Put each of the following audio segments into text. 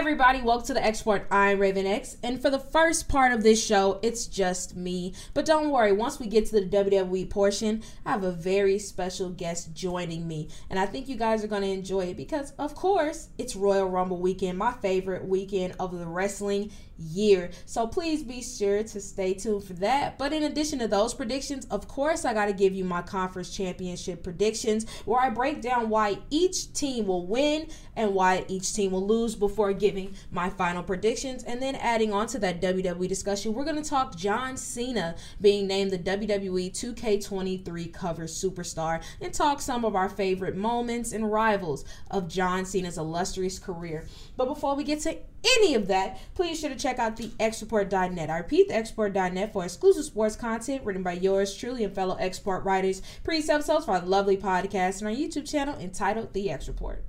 Everybody, welcome to the X Report. I'm Raven X, and for the first part of this show, it's just me. But don't worry, once we get to the WWE portion, I have a very special guest joining me, and I think you guys are going to enjoy it because, of course, it's Royal Rumble weekend, my favorite weekend of the wrestling year. So please be sure to stay tuned for that. But in addition to those predictions, of course, I got to give you my conference championship predictions where I break down why each team will win and why each team will lose before giving my final predictions. And then adding on to that WWE discussion, we're going to talk John Cena being named the WWE 2K23 cover superstar and talk some of our favorite moments and rivals of John Cena's illustrious career. But before we get to any of that, please be sure to check out the xreport.net. I repeat, the xreport.net for exclusive sports content written by yours truly and fellow X Report writers, previous episodes for our lovely podcast, and our YouTube channel entitled The X Report.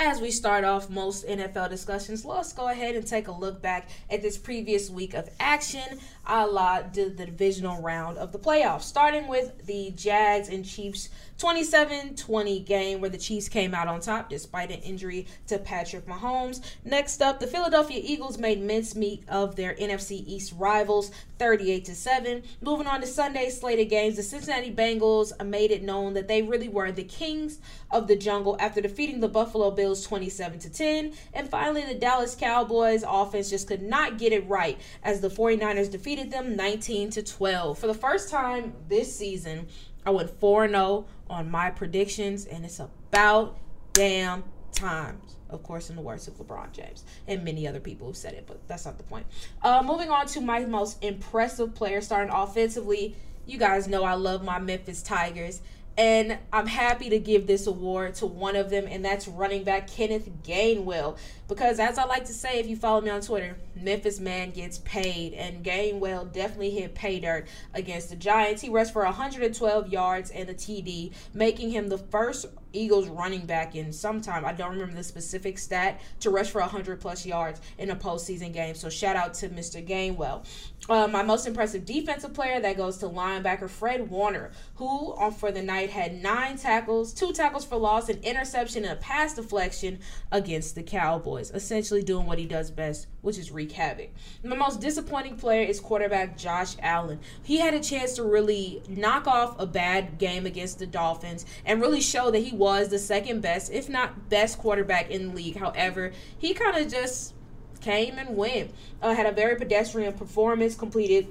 As we start off most NFL discussions, let's go ahead and take a look back at this previous week of action, a la the divisional round of the playoffs, starting with the Jags and Chiefs 27 20 game where the Chiefs came out on top despite an injury to Patrick Mahomes. Next up, the Philadelphia Eagles made mincemeat of their NFC East rivals 38 to 7. Moving on to Sunday slated games, the Cincinnati Bengals made it known that they really were the kings of the jungle after defeating the Buffalo Bills 27 to 10. And finally, the Dallas Cowboys offense just could not get it right as the 49ers defeated them 19 to 12. For the first time this season, I went 4 0 on my predictions, and it's about damn times. Of course, in the words of LeBron James and many other people who said it, but that's not the point. Uh, moving on to my most impressive player starting offensively. You guys know I love my Memphis Tigers. And I'm happy to give this award to one of them, and that's running back Kenneth Gainwell. Because as I like to say, if you follow me on Twitter, Memphis man gets paid, and Gainwell definitely hit pay dirt against the Giants. He rushed for 112 yards and a TD, making him the first Eagles running back in some time. I don't remember the specific stat to rush for 100 plus yards in a postseason game. So shout out to Mr. Gainwell. Uh, my most impressive defensive player that goes to linebacker Fred Warner, who on for the night had nine tackles, two tackles for loss, an interception, and a pass deflection against the Cowboys, essentially doing what he does best, which is wreak havoc. My most disappointing player is quarterback Josh Allen. He had a chance to really knock off a bad game against the Dolphins and really show that he was the second best, if not best quarterback in the league. However, he kind of just came and went. Uh, had a very pedestrian performance, completed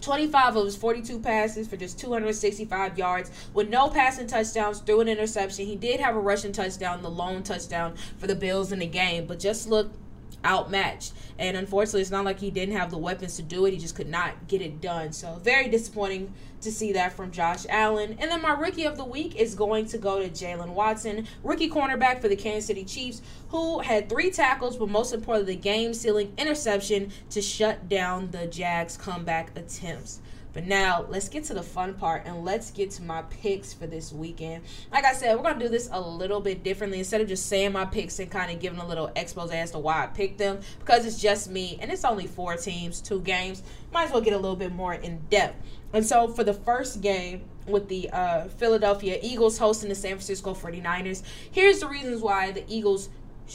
25 of his 42 passes for just 265 yards with no passing touchdowns through an interception. He did have a rushing touchdown, the lone touchdown for the Bills in the game, but just looked outmatched. And unfortunately, it's not like he didn't have the weapons to do it. He just could not get it done. So, very disappointing to see that from Josh Allen. And then my rookie of the week is going to go to Jaylen Watson, rookie cornerback for the Kansas City Chiefs, who had three tackles, but most importantly, the game sealing interception to shut down the Jags' comeback attempts. But now let's get to the fun part and let's get to my picks for this weekend. Like I said, we're gonna do this a little bit differently instead of just saying my picks and kind of giving a little expose as to why I picked them because it's just me and it's only four teams, two games. Might as well get a little bit more in depth. And so for the first game with the uh, Philadelphia Eagles hosting the San Francisco 49ers, here's the reasons why the Eagles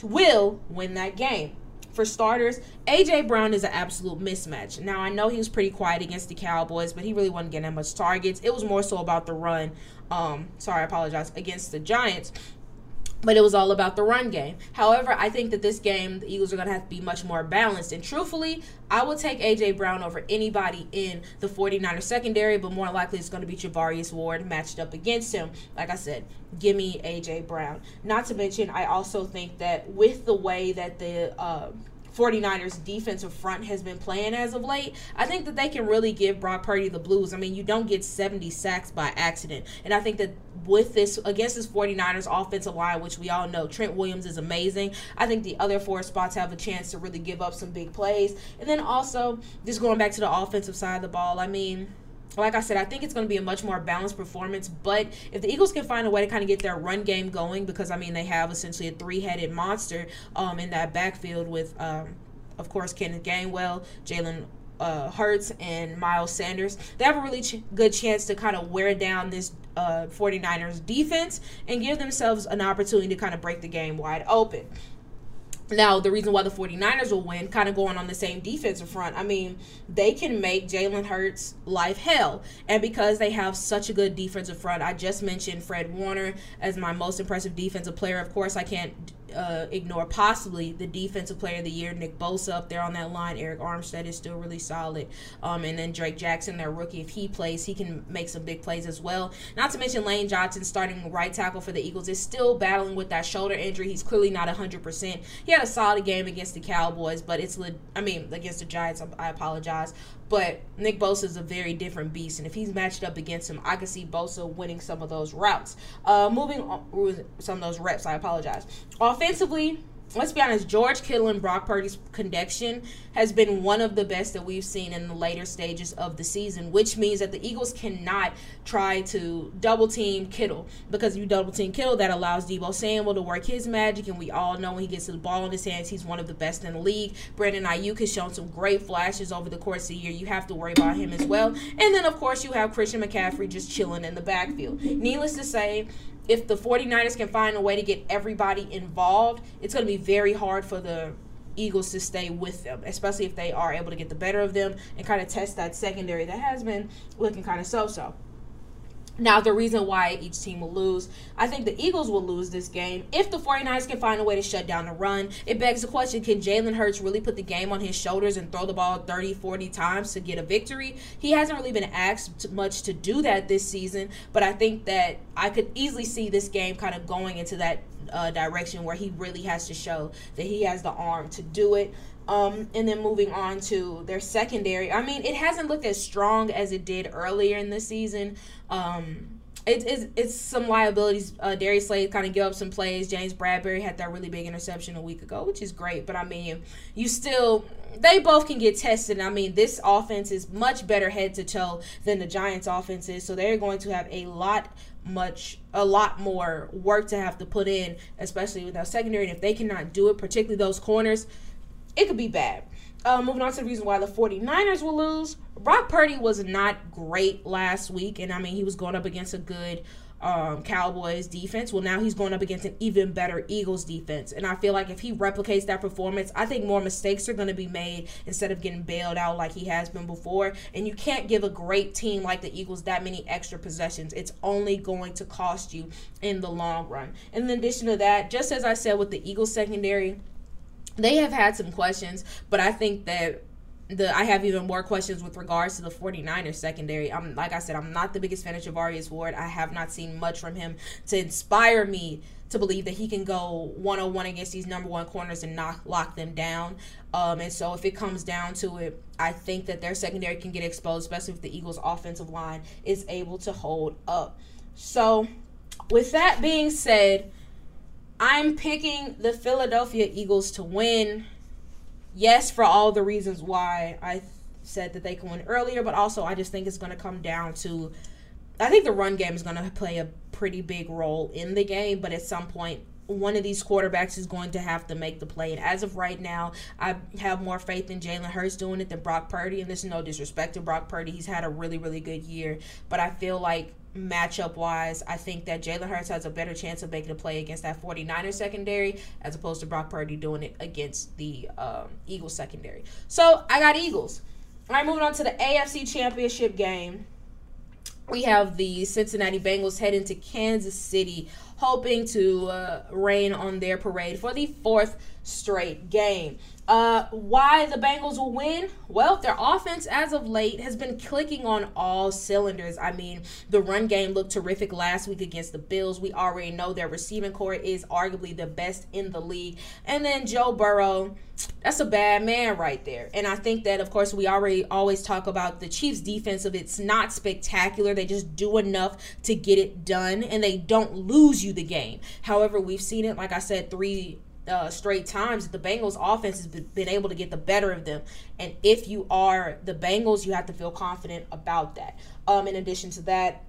will win that game for starters, AJ Brown is an absolute mismatch. Now I know he was pretty quiet against the Cowboys, but he really wasn't getting that much targets. It was more so about the run. Um, sorry, I apologize against the Giants. But it was all about the run game. However, I think that this game, the Eagles are going to have to be much more balanced. And truthfully, I will take A.J. Brown over anybody in the 49ers secondary, but more likely it's going to be Charvarius Ward matched up against him. Like I said, give me A.J. Brown. Not to mention, I also think that with the way that the. Uh, 49ers defensive front has been playing as of late, I think that they can really give Brock Purdy the blues. I mean, you don't get 70 sacks by accident. And I think that with this, against this 49ers offensive line, which we all know Trent Williams is amazing, I think the other four spots have a chance to really give up some big plays. And then also, just going back to the offensive side of the ball, I mean, like I said, I think it's going to be a much more balanced performance. But if the Eagles can find a way to kind of get their run game going, because I mean they have essentially a three-headed monster um, in that backfield with, um, of course, Kenneth Gainwell, Jalen uh, Hurts, and Miles Sanders. They have a really ch- good chance to kind of wear down this uh, 49ers defense and give themselves an opportunity to kind of break the game wide open. Now, the reason why the 49ers will win, kind of going on the same defensive front, I mean, they can make Jalen Hurts life hell. And because they have such a good defensive front, I just mentioned Fred Warner as my most impressive defensive player. Of course, I can't uh, ignore possibly the defensive player of the year, Nick Bosa, up there on that line. Arik Armstead is still really solid. Um, and then Drake Jackson, their rookie, if he plays, he can make some big plays as well. Not to mention Lane Johnson, starting right tackle for the Eagles, is still battling with that shoulder injury. He's clearly not 100%. He had a solid game against the Cowboys, but it's, I mean, against the Giants, I apologize. But Nick Bosa is a very different beast, and if he's matched up against him, I can see Bosa winning some of those routes. Uh, moving on, some of those reps, I apologize. Offensively, let's be honest, George Kittle and Brock Purdy's connection has been one of the best that we've seen in the later stages of the season, which means that the Eagles cannot try to double team Kittle because if you double team Kittle, that allows Deebo Samuel to work his magic, and we all know when he gets the ball in his hands, he's one of the best in the league. Brandon Aiyuk has shown some great flashes over the course of the year. You have to worry about him as well. And then, of course, you have Christian McCaffrey just chilling in the backfield. Needless to say, if the 49ers can find a way to get everybody involved, it's going to be very hard for the Eagles to stay with them, especially if they are able to get the better of them and kind of test that secondary that has been looking kind of so so. Now, the reason why each team will lose, I think the Eagles will lose this game. If the 49ers can find a way to shut down the run, it begs the question can Jalen Hurts really put the game on his shoulders and throw the ball 30, 40 times to get a victory? He hasn't really been asked much to do that this season, but I think that I could easily see this game kind of going into that uh, direction where he really has to show that he has the arm to do it. Um, and then moving on to their secondary. I mean, it hasn't looked as strong as it did earlier in the season. Um, it, it's, it's some liabilities. Uh, Darius Slay kind of gave up some plays. James Bradberry had that really big interception a week ago, which is great. But I mean, you still, they both can get tested. I mean, this offense is much better head to toe than the Giants' offense is. So they're going to have a lot much a lot more work to have to put in especially with our secondary and if they cannot do it particularly those corners it could be bad. Uh, moving on to the reason why the 49ers will lose. Brock Purdy was not great last week, and I mean, he was going up against a good um, Cowboys defense. Well, now he's going up against an even better Eagles defense. And I feel like if he replicates that performance, I think more mistakes are going to be made instead of getting bailed out like he has been before. And you can't give a great team like the Eagles that many extra possessions. It's only going to cost you in the long run. And in addition to that, just as I said with the Eagles secondary, they have had some questions, but I think that the I have even more questions with regards to the 49ers secondary. I'm like I said, I'm not the biggest fan of Charvarius Ward. I have not seen much from him to inspire me to believe that he can go one on one against these number one corners and knock lock them down. Um, and so if it comes down to it, I think that their secondary can get exposed, especially if the Eagles offensive line is able to hold up. So with that being said, I'm picking the Philadelphia Eagles to win. Yes, for all the reasons why I said that they can win earlier, but also I just think it's going to come down to. I think the run game is going to play a pretty big role in the game, but at some point, one of these quarterbacks is going to have to make the play. And as of right now, I have more faith in Jalen Hurts doing it than Brock Purdy. And this is no disrespect to Brock Purdy. He's had a really, really good year. But I feel like matchup wise, I think that Jalen Hurts has a better chance of making a play against that 49ers secondary as opposed to Brock Purdy doing it against the um, Eagles secondary. So I got Eagles. All right, moving on to the AFC Championship game. We have the Cincinnati Bengals heading to Kansas City, hoping to uh, rain on their parade for the fourth straight game. Uh, why the Bengals will win? Well, their offense as of late has been clicking on all cylinders. I mean, the run game looked terrific last week against the Bills. We already know their receiving corps is arguably the best in the league. And then Joe Burrow, that's a bad man right there. And I think that, of course, we already always talk about the Chiefs' defensive. It's not spectacular. They just do enough to get it done, and they don't lose you the game. However, we've seen it, like I said, three uh, straight times the Bengals offense has been able to get the better of them. And if you are the Bengals, you have to feel confident about that. Um, in addition to that,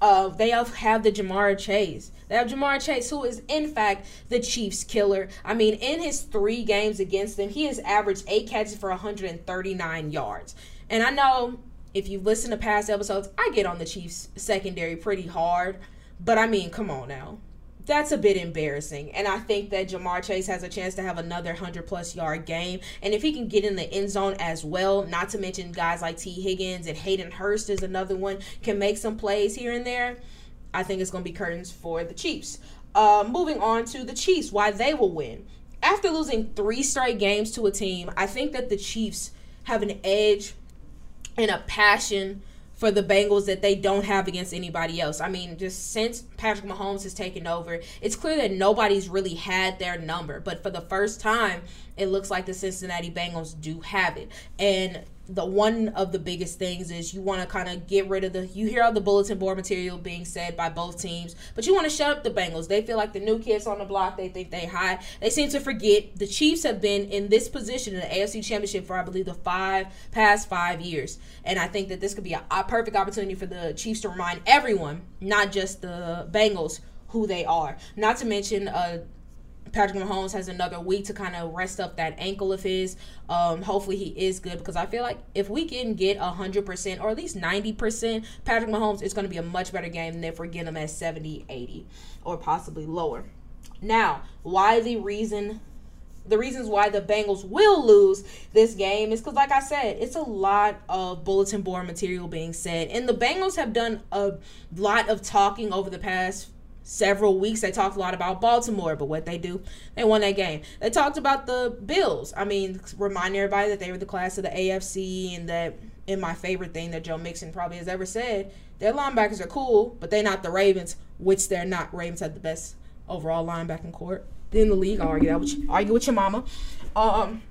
uh, they have, have the Ja'Marr Chase. They have Ja'Marr Chase, who is in fact the Chiefs' killer. I mean, in his three games against them, he has averaged eight catches for 139 yards. And I know if you've listened to past episodes, I get on the Chiefs secondary pretty hard. But I mean, come on now. That's a bit embarrassing. And I think that Ja'Marr Chase has a chance to have another 100 plus yard game. And if he can get in the end zone as well, not to mention guys like Tee Higgins and Hayden Hurst is another one, can make some plays here and there, I think it's going to be curtains for the Chiefs. Uh, moving on to the Chiefs, why they will win. After losing three straight games to a team, I think that the Chiefs have an edge and a passion for the Bengals that they don't have against anybody else. I mean, just since Patrick Mahomes has taken over, it's clear that nobody's really had their number. But for the first time, it looks like the Cincinnati Bengals do have it. And the one of the biggest things is you want to kind of get rid of the you hear all the bulletin board material being said by both teams but you want to shut up the bengals. They feel like the new kids on the block they think they high. They seem to forget the chiefs have been in this position in the afc championship for i believe the five past five years. And i think that this could be a, a perfect opportunity for the chiefs to remind everyone not just the bengals who they are. Not to mention uh Patrick Mahomes has another week to kind of rest up that ankle of his. Um, hopefully he is good because I feel like if we can get 100% or at least 90%, Patrick Mahomes is going to be a much better game than if we're getting him at 70, 80 or possibly lower. Now, why the reason the reasons why the Bengals will lose this game is because, like I said, it's a lot of bulletin board material being said. And the Bengals have done a lot of talking over the past several weeks they talked a lot about Baltimore, but what they do, they won that game. They talked about the Bills. I mean, remind everybody that they were the class of the AFC and that in my favorite thing that Joe Mixon probably has ever said, their linebackers are cool, but they're not the Ravens, which they're not. Ravens had the best overall linebacking court in the league. I'll argue that with you, argue with your mama. Um,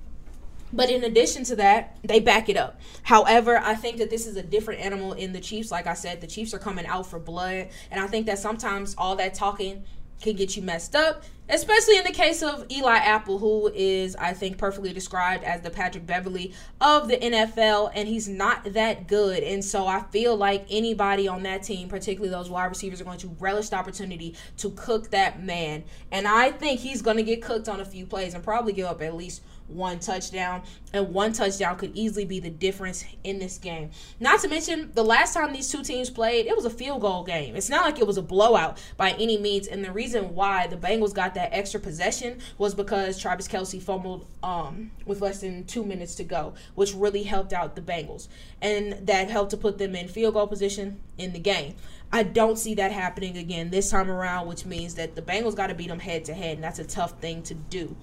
but in addition to that, they back it up. However, I think that this is a different animal in the Chiefs. Like I said, the Chiefs are coming out for blood. And I think that sometimes all that talking can get you messed up, especially in the case of Eli Apple, who is, I think, perfectly described as the Patrick Beverley of the NFL, and he's not that good. And so I feel like anybody on that team, particularly those wide receivers, are going to relish the opportunity to cook that man. And I think he's going to get cooked on a few plays and probably give up at least one touchdown, and one touchdown could easily be the difference in this game. Not to mention, the last time these two teams played, it was a field goal game. It's not like it was a blowout by any means, and the reason why the Bengals got that extra possession was because Travis Kelce fumbled um, with less than two minutes to go, which really helped out the Bengals, and that helped to put them in field goal position in the game. I don't see that happening again this time around, which means that the Bengals got to beat them head to head, and that's a tough thing to do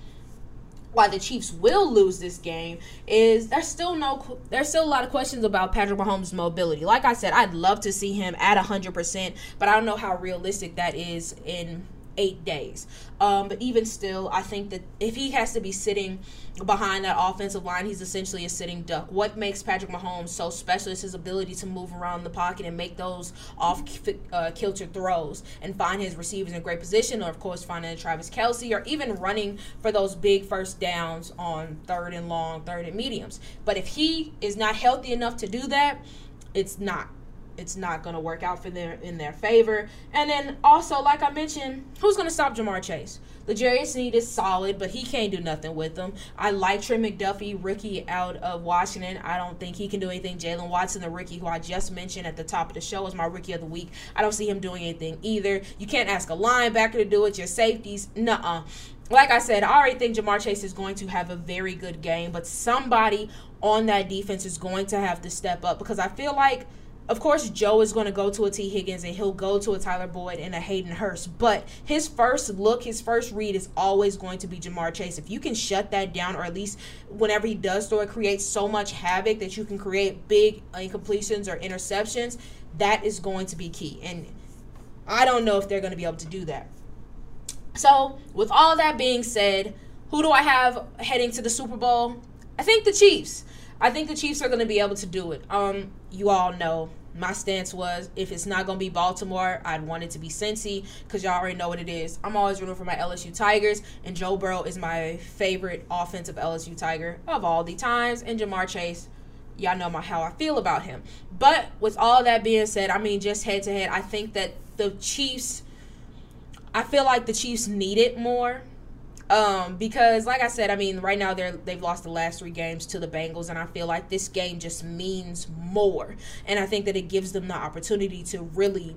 why the Chiefs will lose this game is there's still no there's still a lot of questions about Patrick Mahomes' mobility. Like I said, I'd love to see him at 100%, but I don't know how realistic that is in eight days. Um, but even still, I think that if he has to be sitting behind that offensive line, he's essentially a sitting duck. What makes Patrick Mahomes so special is his ability to move around the pocket and make those off uh, kilter throws and find his receivers in great position, or of course finding Travis Kelce, or even running for those big first downs on third and long, third and mediums. But if he is not healthy enough to do that, it's not it's not going to work out for them in their favor. And then also, like I mentioned, who's going to stop Ja'Marr Chase? L'Jarius Sneed is solid, but he can't do nothing with them. I like Trey McDuffie, rookie out of Washington. I don't think he can do anything. Jaylen Watson, the rookie who I just mentioned at the top of the show, is my rookie of the week. I don't see him doing anything either. You can't ask a linebacker to do it. Your safeties, nuh-uh like I said, I already think Ja'Marr Chase is going to have a very good game, but somebody on that defense is going to have to step up because I feel like – of course, Joe is going to go to a Tee Higgins and he'll go to a Tyler Boyd and a Hayden Hurst. But his first look, his first read is always going to be Ja'Marr Chase. If you can shut that down, or at least whenever he does throw it, create so much havoc that you can create big incompletions or interceptions, that is going to be key. And I don't know if they're going to be able to do that. So, with all that being said, who do I have heading to the Super Bowl? I think the Chiefs. I think the Chiefs are going to be able to do it. Um, you all know my stance was if it's not going to be Baltimore, I'd want it to be Cincy because y'all already know what it is. I'm always rooting for my LSU Tigers, and Joe Burrow is my favorite offensive LSU Tiger of all the times, and Ja'Marr Chase. Y'all know my how I feel about him. But with all that being said, I mean, just head to head, I think that the Chiefs, I feel like the Chiefs need it more Um, because like I said, I mean, right now they're they've lost the last three games to the Bengals, and I feel like this game just means more. And I think that it gives them the opportunity to really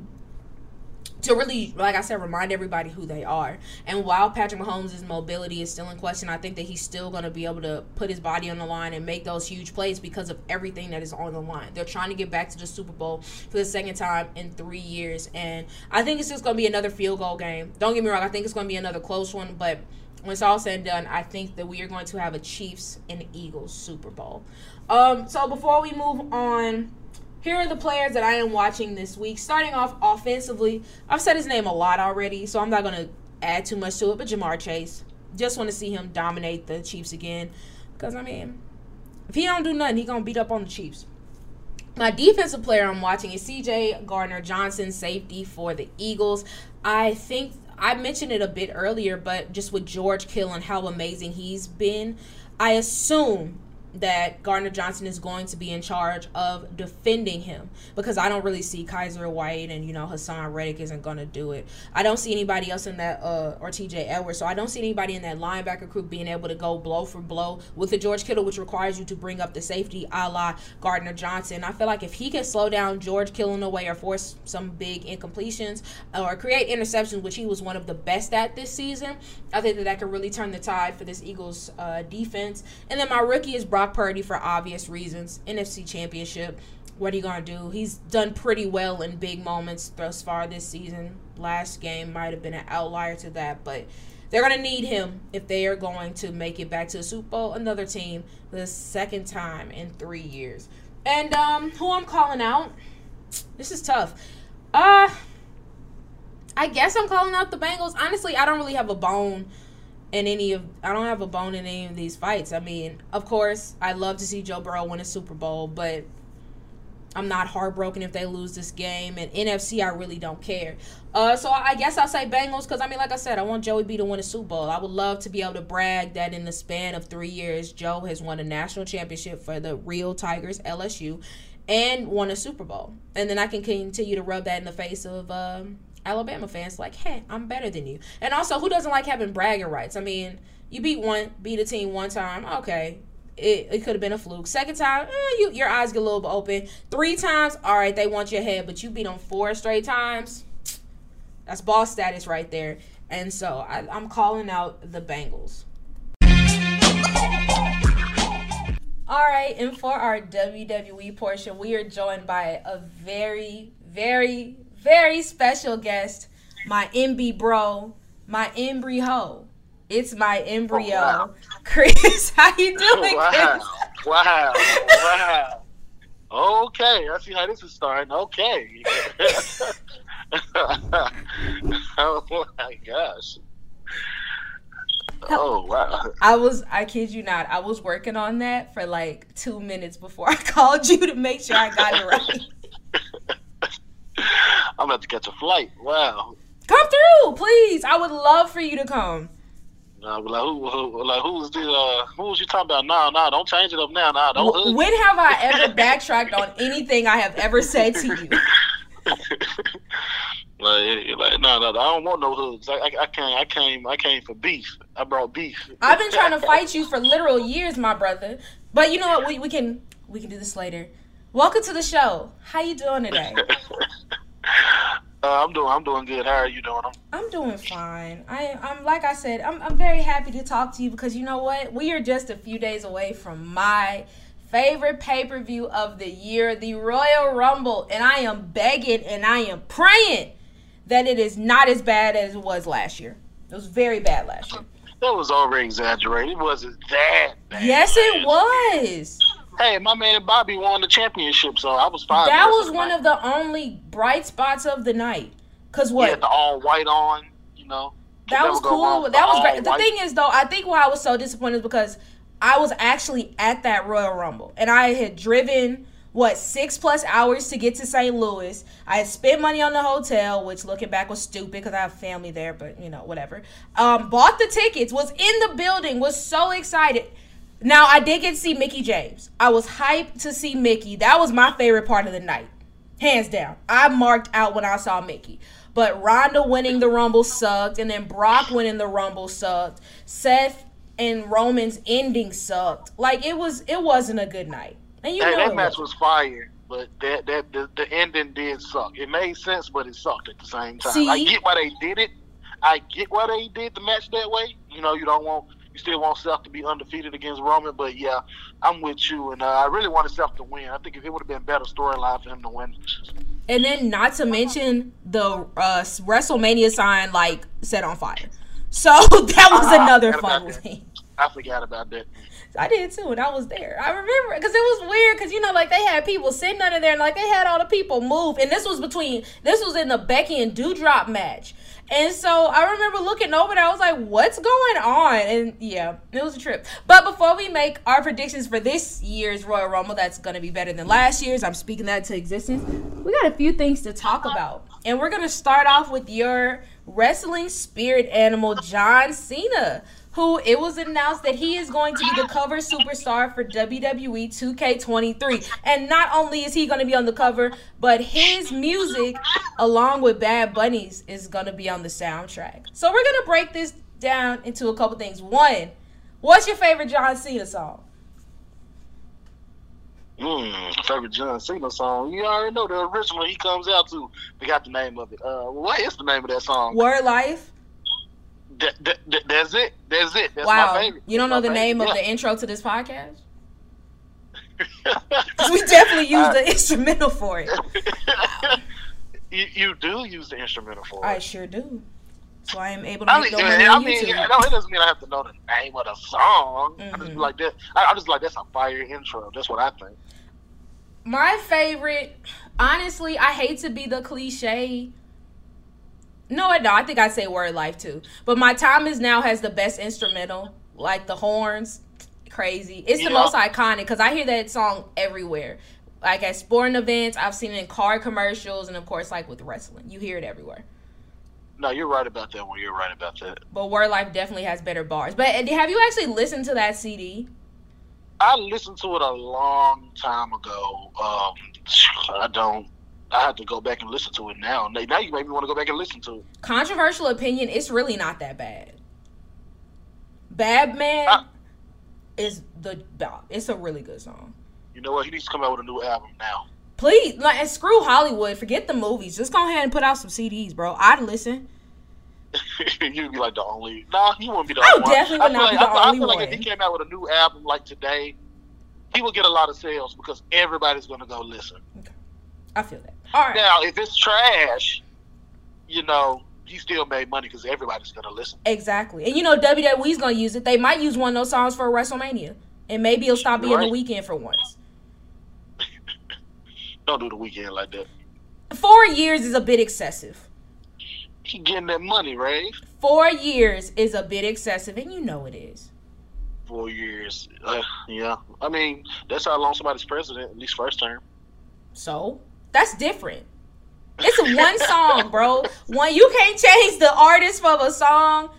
to really, like I said, remind everybody who they are. And while Patrick Mahomes' mobility is still in question, I think that he's still going to be able to put his body on the line and make those huge plays because of everything that is on the line. They're trying to get back to the Super Bowl for the second time in three years. And I think it's just going to be another field goal game. Don't get me wrong, I think it's going to be another close one, but when it's all said and done, I think that we are going to have a Chiefs and Eagles Super Bowl. Um, so before we move on, here are the players that I am watching this week. Starting off offensively, I've said his name a lot already, so I'm not going to add too much to it. But Ja'Marr Chase, just want to see him dominate the Chiefs again, because I mean, if he don't do nothing, he gonna beat up on the Chiefs. My defensive player I'm watching is C.J. Gardner Johnson, safety for the Eagles. I think I mentioned it a bit earlier, but just with George Kittle and how amazing he's been, I assume that Gardner Johnson is going to be in charge of defending him because I don't really see Kyzir White and you know Haason Reddick isn't going to do it. I don't see anybody else in that uh, or TJ Edwards, so I don't see anybody in that linebacker group being able to go blow for blow with the George Kittle, which requires you to bring up the safety a la Gardner Johnson. I feel like if he can slow down George Kittle in a way or force some big incompletions or create interceptions, which he was one of the best at this season, I think that that could really turn the tide for this Eagles uh, defense. And then my rookie is. Brian Brock Purdy for obvious reasons. NFC Championship. What are you gonna do? He's done pretty well in big moments thus far this season. Last game might have been an outlier to that, but they're gonna need him if they are going to make it back to the Super Bowl. Another team, the second time in three years. And um, who I'm calling out? This is tough. Uh, I guess I'm calling out the Bengals. Honestly, I don't really have a bone in any of I don't have a bone in any of these fights. I mean, of course, I love to see Joe Burrow win a Super Bowl, but I'm not heartbroken if they lose this game. And NFC, I really don't care. Uh, so I guess I'll say Bengals because I mean, like I said, I want Joey B to win a Super Bowl. I would love to be able to brag that in the span of three years, Joe has won a national championship for the real Tigers, LSU, and won a Super Bowl. And then I can continue to rub that in the face of. Um, Alabama fans like, hey, I'm better than you. And also, who doesn't like having bragging rights? I mean, you beat one, beat a team one time, okay. It, it could have been a fluke. Second time, eh, you, your eyes get a little bit open. Three times, all right, they want your head, but you beat them four straight times. That's ball status right there. And so I, I'm calling out the Bengals. All right, and for our WWE portion, we are joined by a very, very, very special guest, my MB bro, my embryo. It's my embryo, oh, wow. Chris. How you doing, wow. Chris? Wow, wow. Okay, I see how this is starting. Okay. oh my gosh. Oh wow. I was I kid you not, I was working on that for like two minutes before I called you to make sure I got it right. I'm about to catch a flight. Wow. Come through, please. I would love for you to come. Nah, like who, who like who's the uh who was you talking about? Nah, nah, don't change it up now. Nah, don't. W- when have I ever backtracked on anything I have ever said to you? like, like, no, no, I don't want no hoods. I, I, I came, I came, I came for beef. I brought beef. I've been trying to fight you for literal years, my brother. But you know what? We, we can, we can do this later. Welcome to the show. How you doing today? Uh, I'm doing. I'm doing good. How are you doing? I'm doing fine. I, I'm like I said. I'm, I'm very happy to talk to you because you know what? We are just a few days away from my favorite pay per view of the year, the Royal Rumble, and I am begging and I am praying that it is not as bad as it was last year. It was very bad last year. That was already exaggerated. It wasn't that bad. Yes, it was hey, my man Bobby won the championship, so I was fine. That was one night. of the only bright spots of the night. Cause what? Had the all white on, you know. That was cool. That was great. The thing is, though, I think why I was so disappointed is because I was actually at that Royal Rumble, and I had driven what six plus hours to get to St. Louis. I had spent money on the hotel, which looking back was stupid because I have family there, but you know whatever. Um, bought the tickets, was in the building, was so excited. Now I did get to see Mickie James. I was hyped to see Mickie. That was my favorite part of the night. Hands down. I marked out when I saw Mickie. But Ronda winning the Rumble sucked, and then Brock winning the Rumble sucked. Seth and Roman's ending sucked. Like it was, it wasn't a good night. And you Hey, know that match was. was fire, but that that the, the ending did suck. It made sense, but it sucked at the same time. I get why they did it. I get why they did the match that way. You know, you don't want still want Seth to be undefeated against Roman, but yeah, I'm with you, and uh, I really wanted Seth to win. I think if it would have been better storyline for him to win. And then not to mention the uh, WrestleMania sign like set on fire. So that was Ah, another fun thing. I forgot about that. I did too, and I was there. I remember because it was weird because you know, like they had people sitting under there, and like they had all the people move, and this was between this was in the Becky and Doudrop match, and so I remember looking over there. I was like, "What's going on?" And yeah, it was a trip. But before we make our predictions for this year's Royal Rumble, that's going to be better than last year's. I'm speaking that to existence. We got a few things to talk about, and we're gonna start off with your wrestling spirit animal, John Cena who it was announced that he is going to be the cover superstar for WWE 2K23. And not only is he going to be on the cover, but his music, along with Bad Bunny's, is going to be on the soundtrack. So we're going to break this down into a couple things. One, what's your favorite John Cena song? Mm, favorite John Cena song. You already know the original he comes out to. Forgot the name of it. Uh, what is the name of that song? Word Life? That, that, that- that's it. That's it. That's wow. You don't know the name favorite. of the intro to this podcast? we definitely used the instrumental for it. you, you do use the instrumental for it. I sure do. So I am able to I mean, money I on mean, YouTube. no, it doesn't mean I have to know the name of the song. I just Mhm. be like that. I, I just like that's a fire intro. That's what I think. My favorite, honestly, I hate to be the cliche. No, I don't. I think I'd say Word Life too. But my time is now has the best instrumental, like the horns. Crazy. It's the most iconic because I hear that song everywhere. Like at sporting events, I've seen it in car commercials, and of course, like with wrestling, you hear it everywhere. No, you're right about that one. You're right about that. But Word Life definitely has better bars. But have you actually listened to that CD? I listened to it a long time ago. Um, I don't. I have to go back and listen to it now. Now you make me want to go back and listen to it. Controversial opinion, it's really not that bad. Bad Man Uh, is the it's a really good song. You know what? He needs to come out with a new album now. Please, like, and screw Hollywood. Forget the movies. Just go ahead and put out some CDs, bro. I'd listen. You'd be like the only. Nah, he wouldn't be the I only one. definitely would not like, be the I feel, I only feel like one. if he came out with a new album like today, he would get a lot of sales because everybody's going to go listen. I feel that. All right. Now, if it's trash, you know, he still made money because everybody's going to listen. Exactly. And you know WWE's gonna use it. They might use one of those songs for WrestleMania. And maybe it'll stop being the Weeknd for once. Don't do the Weeknd like that. Four years is a bit excessive. He getting that money, right? Four years is a bit excessive, and you know it is. Four years. Uh, yeah. I mean, that's how long somebody's president, at least first term. So that's different. It's one song, bro. One you can't change the artist from a song.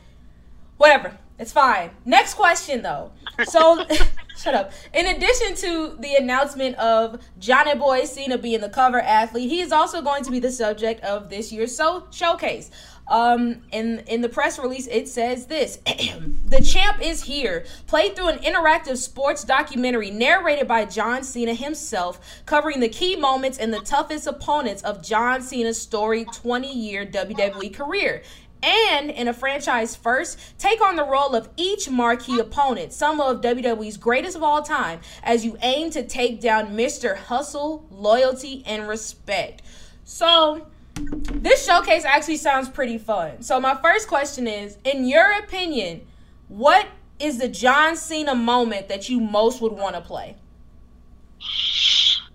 Whatever. It's fine. Next question though. So shut up. In addition to the announcement of Johnny Boy Cena being the cover athlete, he is also going to be the subject of this year's so showcase. Um, in in the press release, it says this: "The champ is here." Played through an interactive sports documentary narrated by John Cena himself, covering the key moments and the toughest opponents of John Cena's storied 20-year WWE career. And in a franchise first, take on the role of each marquee opponent, some of WWE's greatest of all time, as you aim to take down Mr. Hustle, Loyalty, and Respect. So, this showcase actually sounds pretty fun. So my first question is, in your opinion, what is the John Cena moment that you most would want to play?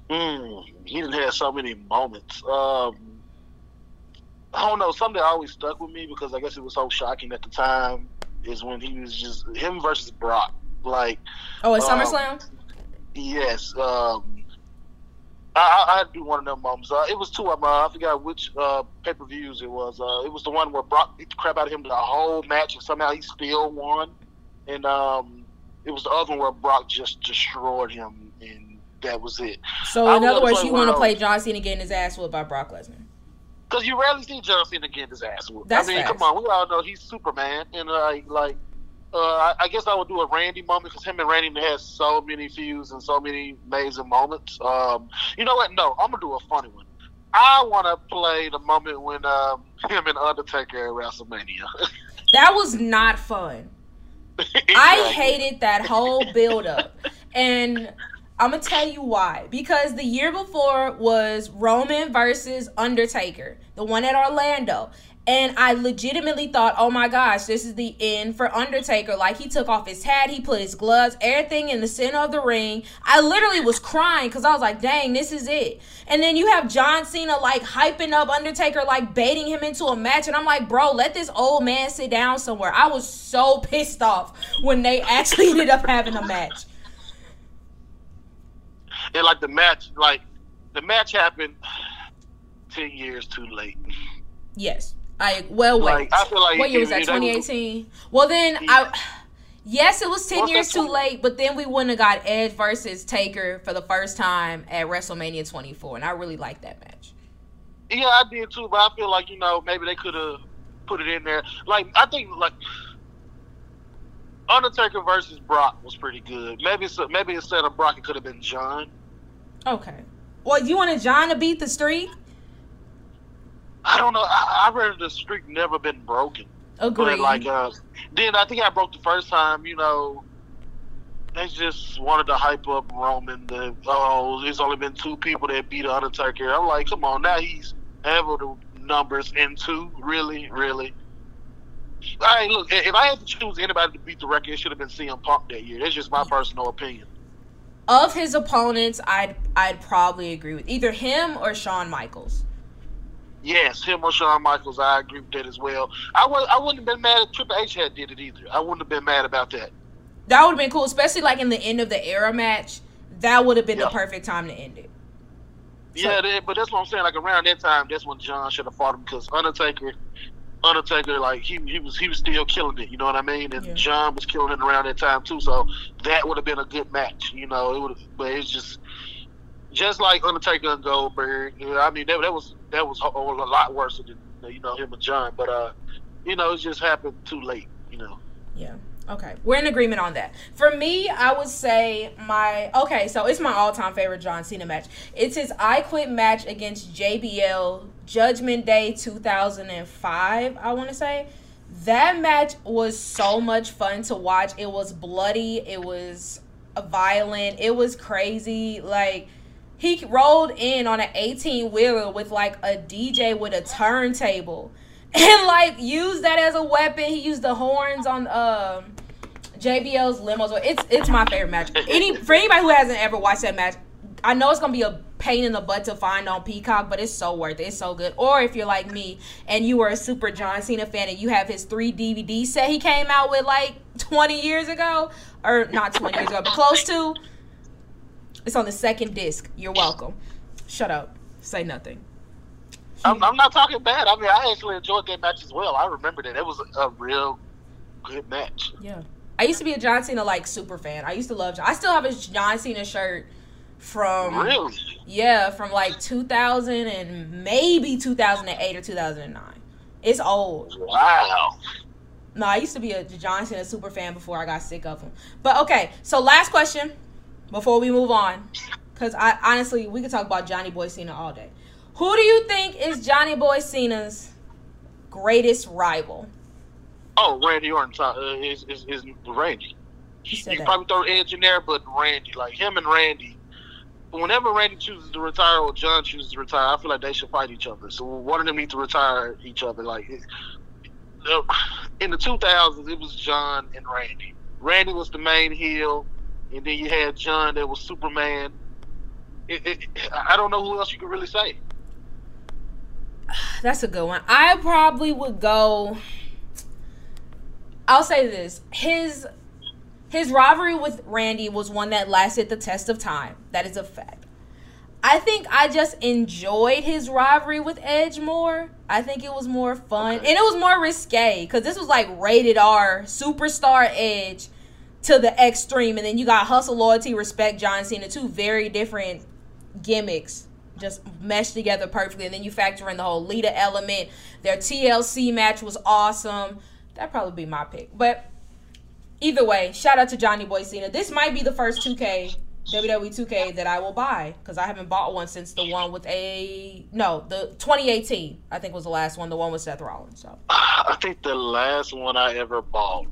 Mm, he didn't have so many moments. Um, I don't know. Something that always stuck with me because I guess it was so shocking at the time is when he was just him versus Brock. Like, Oh, at Um, SummerSlam? yes, um, I, I, I do one of them moments. Uh, it was two of them. Uh, I forgot which uh, pay per views it was. Uh, it was the one where Brock beat the crap out of him the whole match, and somehow he still won. And um, it was the other one where Brock just destroyed him, and that was it. So I in other words, you want to play. John Cena getting his ass whooped by Brock Lesnar. Because you rarely see John Cena get his ass whooped. That's I mean, facts. come on, we all know he's Superman, and uh, like, uh, I, I guess I would do a Randy moment because him and Randy has so many feuds and so many amazing moments. Um, you know what? No, I'm gonna do a funny one. I want to play the moment when um, him and Undertaker at WrestleMania. That was not fun. I hated that whole build up. And I'm going to tell you why. Because the year before was Roman versus Undertaker, the one at Orlando. And I legitimately thought, oh my gosh, this is the end for Undertaker. Like, he took off his hat, he put his gloves, everything in the center of the ring. I literally was crying because I was like, dang, this is it. And then you have John Cena, like, hyping up Undertaker, like, baiting him into a match. And I'm like, bro, let this old man sit down somewhere. I was so pissed off when they actually ended up having a match. and like the match, like the match happened ten years too late. Yes. I, well, wait. Like I feel like what year was that? if they was- 2018. Well, then I. Yes, it was ten What's that years too late, but then we wouldn't have got Edge versus Taker for the first time at WrestleMania 24, and I really liked that match. Yeah, I did too, but I feel like you know maybe they could have put it in there. Like I think like Undertaker versus Brock was pretty good. Maybe it's, maybe instead of Brock, it could have been John. Okay. Well, you wanted John to beat the streak? I don't know. I, I read the streak never been broken. Agreed. But like, uh, then I think I broke the first time. You know, they just wanted to hype up Roman. The oh, there's only been two people that beat Undertaker. I'm like, come on, now he's ever the numbers in two. Really, really. I look. If I had to choose anybody to beat the record, it should have been CM Punk that year. That's just my personal opinion. of his opponents, I'd I'd probably agree with either him or Shawn Michaels. Yes, him or Shawn Michaels, I agree with that as well. I was, I wouldn't have been mad if Triple H had did it either. I wouldn't have been mad about that. That would have been cool, especially like in the end of the era match. That would have been Yeah. the perfect time to end it. So- Yeah, that, but that's what I'm saying. Like around that time, that's when John should have fought him because Undertaker, Undertaker, like he he was he was still killing it. You know what I mean? And Yeah. John was killing it around that time too. So that would have been a good match. You know, it would. But it's just just like Undertaker and Goldberg. You know, I mean, that, that was that was a, a lot worse than you know him and John. But uh, you know, it just happened too late. You know. Yeah. Okay. We're in agreement on that. For me, I would say my okay, so it's my all-time favorite John Cena match. It's his I Quit match against JBL Judgment Day 2005, I want to say. That match was so much fun to watch. It was bloody, it was violent, it was crazy. Like he rolled in on an 18 wheeler with like a DJ with a turntable and like used that as a weapon. He used the horns on um JBL's limos. It's it's my favorite match. Any for anybody who hasn't ever watched that match, I know it's gonna be a pain in the butt to find on Peacock, but it's so worth it. It's so good. Or if you're like me and you were a super John Cena fan and you have his three DVD set he came out with like 20 years ago, or not 20 years ago, but close to. It's on the second disc. You're welcome. Shut up. Say nothing. I'm, I'm not talking bad. I mean, I actually enjoyed that match as well. I remember that. It was a, real good match. Yeah. I used to be a John Cena like super fan. I used to love. John. I still have a John Cena shirt from Really? yeah from like 2000 and maybe 2008 or 2009. It's old. Wow. No, I used to be a John Cena super fan before I got sick of him. But okay, so last question before we move on, because I honestly we could talk about Johnny Boy Cena all day. Who do you think is Johnny Boy Cena's greatest rival? Oh, Randy Orton uh, is, is is Randy. You that. probably throw Edge in there, but Randy, like him and Randy. Whenever Randy chooses to retire or John chooses to retire, I feel like they should fight each other. So one of them need to retire each other. Like it- in the 2000s, it was John and Randy. Randy was the main heel, and then you had John that was Superman. It, it, I don't know who else you could really say. That's a good one. I probably would go. I'll say this: his his rivalry with Randy was one that lasted the test of time. That is a fact. I think I just enjoyed his rivalry with Edge more. I think it was more fun Okay. and it was more risque because this was like rated R, superstar Edge to the extreme, and then you got hustle, loyalty, respect, John Cena, two very different gimmicks just meshed together perfectly. And then you factor in the whole Lita element. Their TLC match was awesome. That'd probably be my pick. But either way, shout out to Johnny Boy Cena. This might be the first 2K WWE 2K that I will buy because I haven't bought one since the one with a no the 2018 I think was the last one the one with Seth Rollins. So I think the last one I ever bought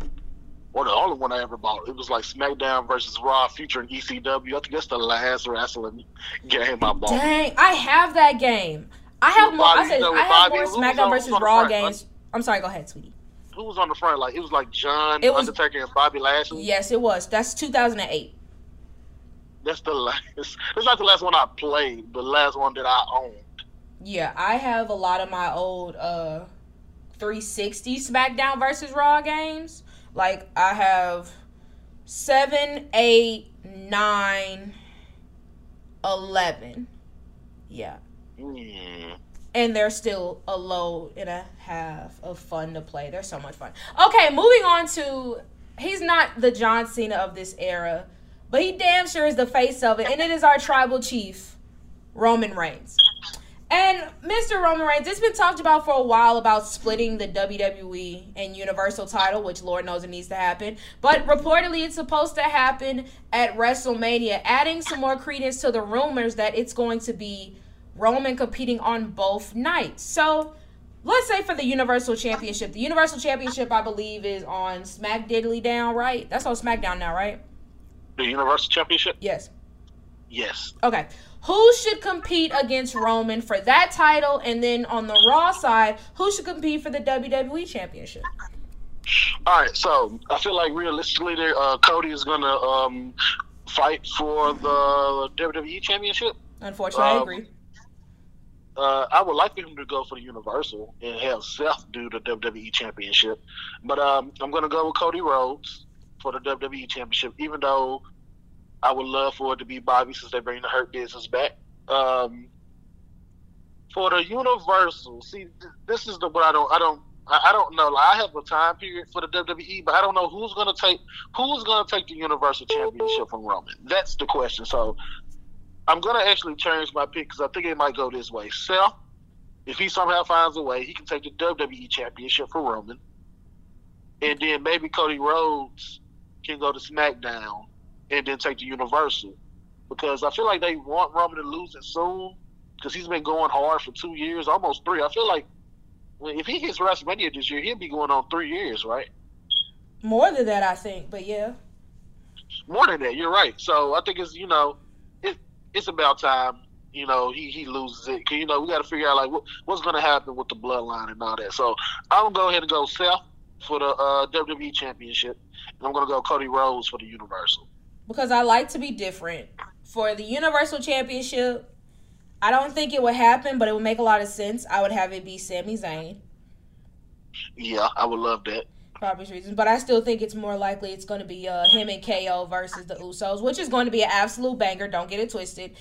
or the only one I ever bought. It was like SmackDown versus Raw featuring ECW. I think that's the last wrestling game I bought. Dang, I have that game. I have more. I said I have Bobby, more SmackDown versus Raw games. I'm sorry. Go ahead, sweetie. Who was on the front? Like it was like John, it was, Undertaker, and Bobby Lashley. Yes, it was. That's 2008. That's the last. It's not the last one I played. But the last one that I owned. Yeah, I have a lot of my old uh 360 SmackDown versus Raw games. Like I have seven, eight, nine, eleven. Yeah. Mm. And they're still a load and a half of fun to play. They're so much fun. Okay, moving on to he's not the John Cena of this era, but he damn sure is the face of it, and it is our tribal chief, Roman Reigns. And Mr. Roman Reigns, it's been talked about for a while about splitting the WWE and Universal title, which Lord knows it needs to happen. But reportedly, it's supposed to happen at WrestleMania, adding some more credence to the rumors that it's going to be Roman competing on both nights. So let's say for the Universal Championship, the Universal Championship, I believe, is on Smack Diddly Down, right? That's on SmackDown now, right? The Universal Championship? Yes. Yes. Okay. Who should compete against Roman for that title? And then on the Raw side, who should compete for the WWE Championship? All right, so I feel like realistically, uh, Cody is gonna um, fight for the WWE Championship. Unfortunately, um, I agree. Uh, I would like for him to go for the Universal and have Seth do the WWE Championship, but um, I'm gonna go with Cody Rhodes for the WWE Championship, even though I would love for it to be Bobby since they bring the Hurt Business back. Um, for the Universal, see, this is the what I don't, I don't, I don't know. Like, I have a time period for the WWE, but I don't know who's gonna take who's gonna take the Universal Championship from Roman. That's the question. So I'm gonna actually change my pick because I think it might go this way. Seth, if he somehow finds a way, he can take the WWE Championship from Roman, and then maybe Cody Rhodes can go to SmackDown and then take the Universal. Because I feel like they want Roman to lose it soon because he's been going hard for two years, almost three. I feel like if he hits WrestleMania this year, he'll be going on three years, right? More than that, I think, but yeah. More than that, you're right. So I think it's you know, it, it's about time. You know, he, he loses it. Cause, you know, we got to figure out like what, what's going to happen with the bloodline and all that. So I'm gonna go ahead and go Seth for the uh, WWE Championship, and I'm gonna go Cody Rhodes for the Universal because I like to be different. For the Universal Championship, I don't think it would happen, but it would make a lot of sense. I would have it be Sami Zayn. Yeah, I would love that. For obvious reasons, but I still think it's more likely it's going to be uh, him and KO versus the Usos, which is going to be an absolute banger. Don't get it twisted.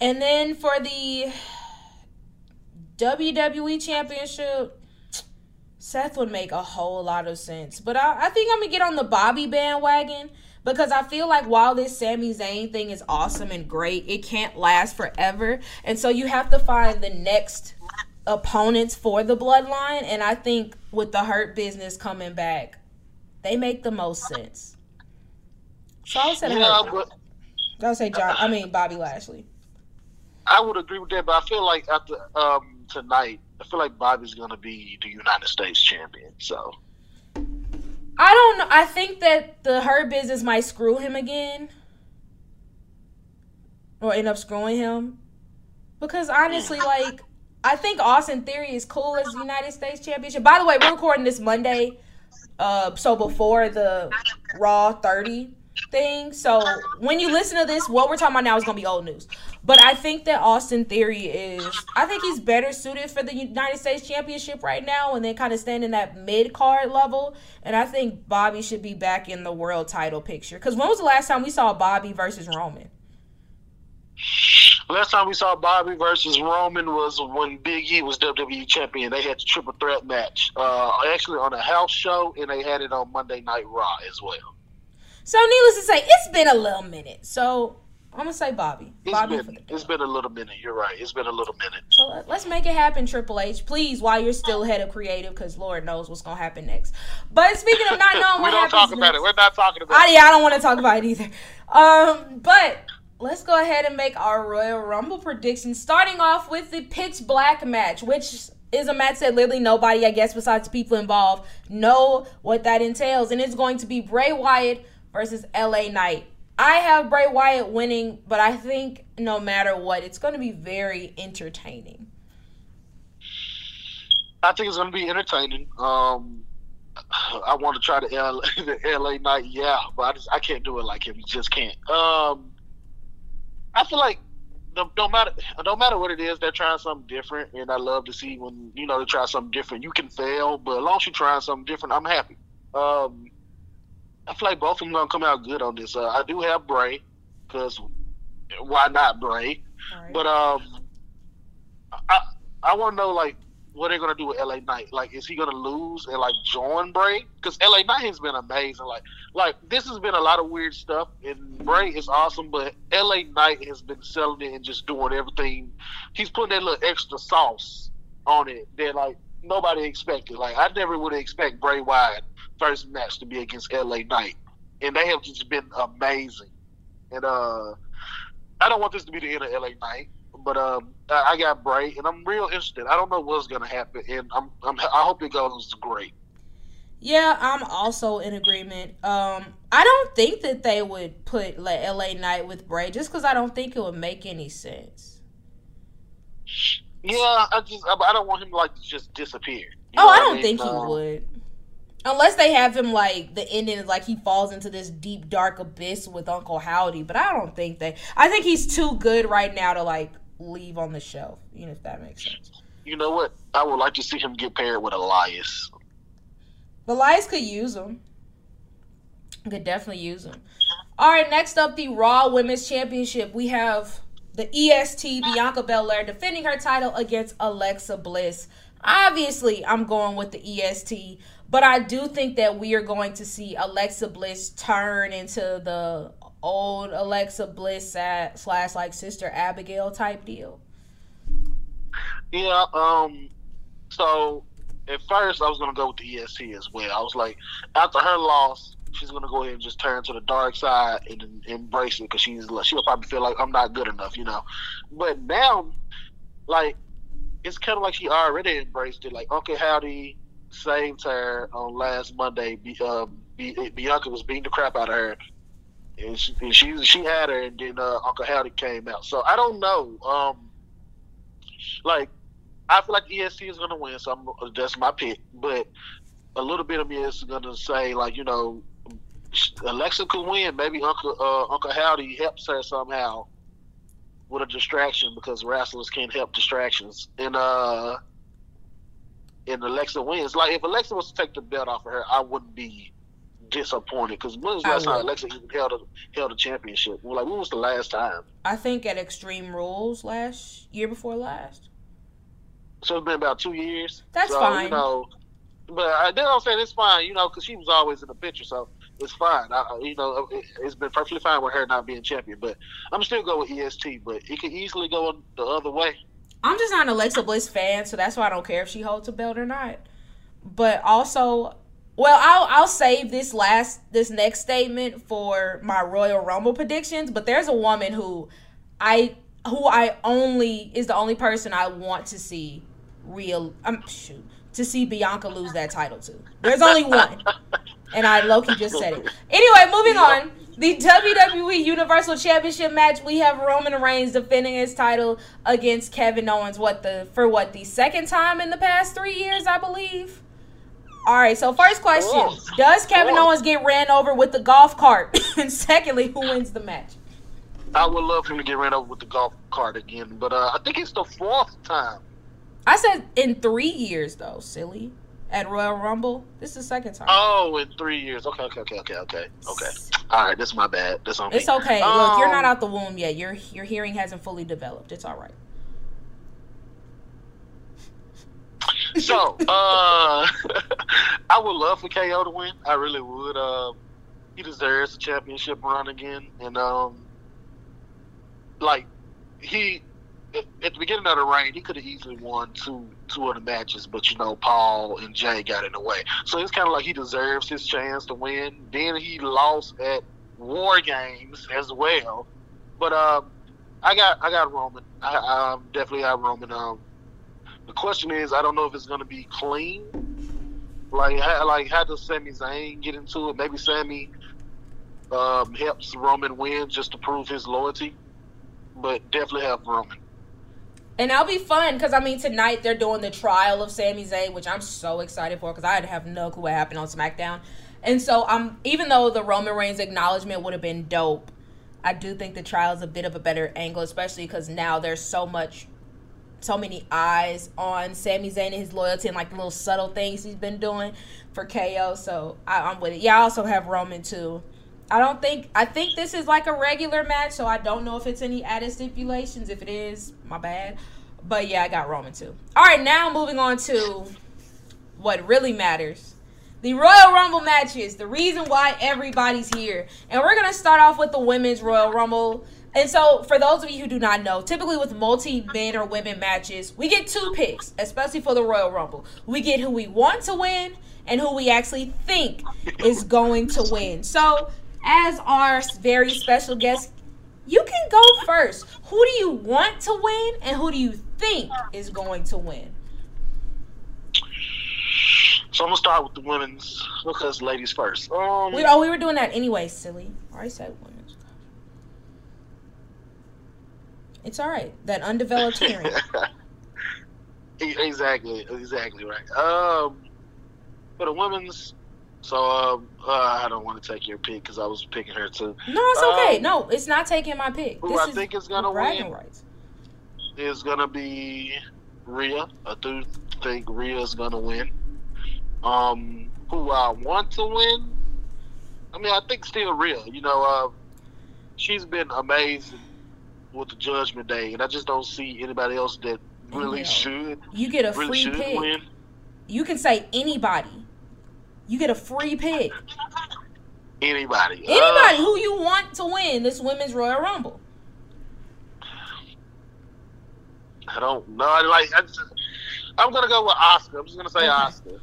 And then for the WWE Championship, Seth would make a whole lot of sense. But I, I think I'm gonna get on the Bobby bandwagon because I feel like while this Sami Zayn thing is awesome and great, it can't last forever. And so you have to find the next opponents for the bloodline. And I think with the Hurt Business coming back, they make the most sense. So I would say, I would say John. I mean Bobby Lashley. I would agree with that, but I feel like after um, tonight, I feel like Bobby's going to be the United States champion. So I don't know. I think that the Hurt Business might screw him again. Or end up screwing him. Because honestly, like, I think Austin Theory is cool as the United States Championship. By the way, we're recording this Monday. Uh, so before the Raw 30 thing. So when you listen to this, what we're talking about now is gonna be old news. But I think that Austin Theory is I think he's better suited for the United States Championship right now and then kind of stand in that mid card level. And I think Bobby should be back in the world title picture. Because when was the last time we saw Bobby versus Roman? Last time we saw Bobby versus Roman was when Big E was WWE champion. They had the triple threat match, uh, actually on a house show, and they had it on Monday Night Raw as well. So, needless to say, it's been a little minute. So, I'm gonna say Bobby. It's Bobby been it's been a little minute. You're right. It's been a little minute. So let's make it happen, Triple H. Please, while you're still head of creative, because Lord knows what's gonna happen next. But speaking of not knowing we don't talk about next, it. We're not talking about I, it. yeah, I don't want to talk about it either. Um, but let's go ahead and make our Royal Rumble predictions. Starting off with the pitch black match, which is a match that literally nobody, I guess, besides people involved, know what that entails, and it's going to be Bray Wyatt versus LA Knight. I have Bray Wyatt winning, but I think no matter what, it's going to be very entertaining. I think it's going to be entertaining. Um, I want to try the, L- the LA Knight, yeah, but I just I can't do it like him. You just can't. Um, I feel like no, no matter no matter what it is, they're trying something different, and I love to see when you know they try something different. You can fail, but as long as you're trying something different, I'm happy. Um, I feel like both of them gonna come out good on this. Uh, I do have Bray, because why not Bray? Right. But um, I I want to know like what they're gonna do with LA Knight. Like, is he gonna lose and like join Bray? Because LA Knight has been amazing. Like, like this has been a lot of weird stuff, and Bray is awesome, but LA Knight has been selling it and just doing everything. He's putting that little extra sauce on it that like nobody expected. Like, I never would expect Bray Wyatt first match to be against LA Knight, and they have just been amazing. And uh, I don't want this to be the end of LA Knight. But um, I I got Bray, and I'm real interested. I don't know what's gonna happen, and I'm, I'm I hope it goes great. Yeah, I'm also in agreement. Um, I don't think that they would put like LA Knight with Bray just because I don't think it would make any sense. Yeah, I just I, I don't want him to like to just disappear. You Oh, I don't mean? think he Um, would. Unless they have him like the ending is like he falls into this deep dark abyss with Uncle Howdy, but I don't think they. I think he's too good right now to like leave on the shelf. You know if that makes sense. You know what? I would like to see him get paired with Elias. Elias could use him. Could definitely use him. All right, next up, the Raw Women's Championship. We have the EST Bianca Belair defending her title against Alexa Bliss. Obviously, I'm going with the EST, but I do think that we are going to see Alexa Bliss turn into the old Alexa Bliss at, slash like Sister Abigail type deal. Yeah. Um. So at first I was gonna go with the EST as well. I was like, after her loss, she's gonna go ahead and just turn to the dark side and, and embrace it because she's she'll probably feel like I'm not good enough, you know. But now, like, it's kind of like she already embraced it. Like Uncle Howdy saved her on last Monday. Uh, Bianca was beating the crap out of her. And she, and she she had her, and then uh, Uncle Howdy came out. So I don't know. Um, like I feel like EST is gonna win, so I'm, that's my pick. But a little bit of me is gonna say like you know, Alexa could win. Maybe Uncle uh, Uncle Howdy helps her somehow with a distraction because wrestlers can't help distractions. And uh, and Alexa wins. Like if Alexa was to take the belt off of her, I wouldn't be disappointed because when was the last time. Alexa even held a held a championship? Like when was the last time? I think at Extreme Rules last year before last. So it's been about two years. That's so, fine. You know, but I, then I'm saying it's fine, you know, because she was always in the picture, so it's fine. I, you know, it, it's been perfectly fine with her not being champion. But I'm still go with EST, but it could easily go the other way. I'm just not an Alexa Bliss fan, so that's why I don't care if she holds a belt or not. But also, well, I'll I'll save this last this next statement for my Royal Rumble predictions. But there's a woman who I who I only is the only person I want to see real. Um, shoot, to see Bianca lose that title to. There's only one, and I low key just said it. Anyway, moving on. The WWE Universal Championship match, we have Roman Reigns defending his title against Kevin Owens. What the for what the second time in the past three years, I believe. All right. So first question: Fourth. Does Kevin Fourth. Owens get ran over with the golf cart? and secondly, who wins the match? I would love for him to get ran over with the golf cart again, but uh, I think it's the fourth time. I said in three years though, silly. At Royal Rumble, this is the second time. Oh, in three years. Okay, okay, okay, okay, okay, okay. All right, that's my bad. That's on me. It's okay. Look, you're not Um, out the womb yet. Your your hearing hasn't fully developed. It's all right. So, uh, I would love for KO to win. I really would. Um, he deserves a championship run again, and um, like he at the beginning of the reign, he could have easily won two two of the matches, but you know Paul and Jey got in the way. So it's kind of like he deserves his chance to win. Then he lost at War Games as well. But um, I got I got Roman. I, I definitely have Roman. Um, the question is, I don't know if it's going to be clean. Like, how, like how does Sami Zayn get into it? Maybe Sami um, helps Roman win just to prove his loyalty. But definitely have Roman. And that'll be fun because I mean tonight they're doing the trial of Sami Zayn, which I'm so excited for because I have no clue what happened on SmackDown. And so I'm um, even though the Roman Reigns acknowledgement would have been dope, I do think the trial is a bit of a better angle, especially because now there's so much, so many eyes on Sami Zayn and his loyalty and like the little subtle things he's been doing for KO. So I, I'm with it. Yeah, I also have Roman too. I don't think I think this is like a regular match, so I don't know if it's any added stipulations. If it is, my bad. But yeah, I got Roman too. All right, now moving on to what really matters. The Royal Rumble matches, the reason why everybody's here. And we're going to start off with the women's Royal Rumble. And so, for those of you who do not know, typically with multi men or women matches, we get two picks, especially for the Royal Rumble. We get who we want to win and who we actually think is going to win. So, as our very special guest, you can go first. Who do you want to win and who do you think is going to win? So I'm gonna start with the women's because ladies first. Um, we oh we were doing that anyway, silly. I already said women's. It's all right. That undeveloped hearing. exactly, exactly right. Um, for the women's, so um, uh, I don't want to take your pick because I was picking her too. No, it's okay. Um, no, it's not taking my pick. Who this I is think is gonna win rights. is gonna be Rhea. I do think Rhea is gonna win. Um, who I want to win? I mean, I think still Rhea. You know, uh, she's been amazing with the Judgment Day, and I just don't see anybody else that really should. You get a really free pick. Win. You can say anybody. You get a free pick. Anybody. Anybody uh, who you want to win this women's Royal Rumble. I don't know. Like I just, I'm gonna go with Asuka. I'm just gonna say okay. Asuka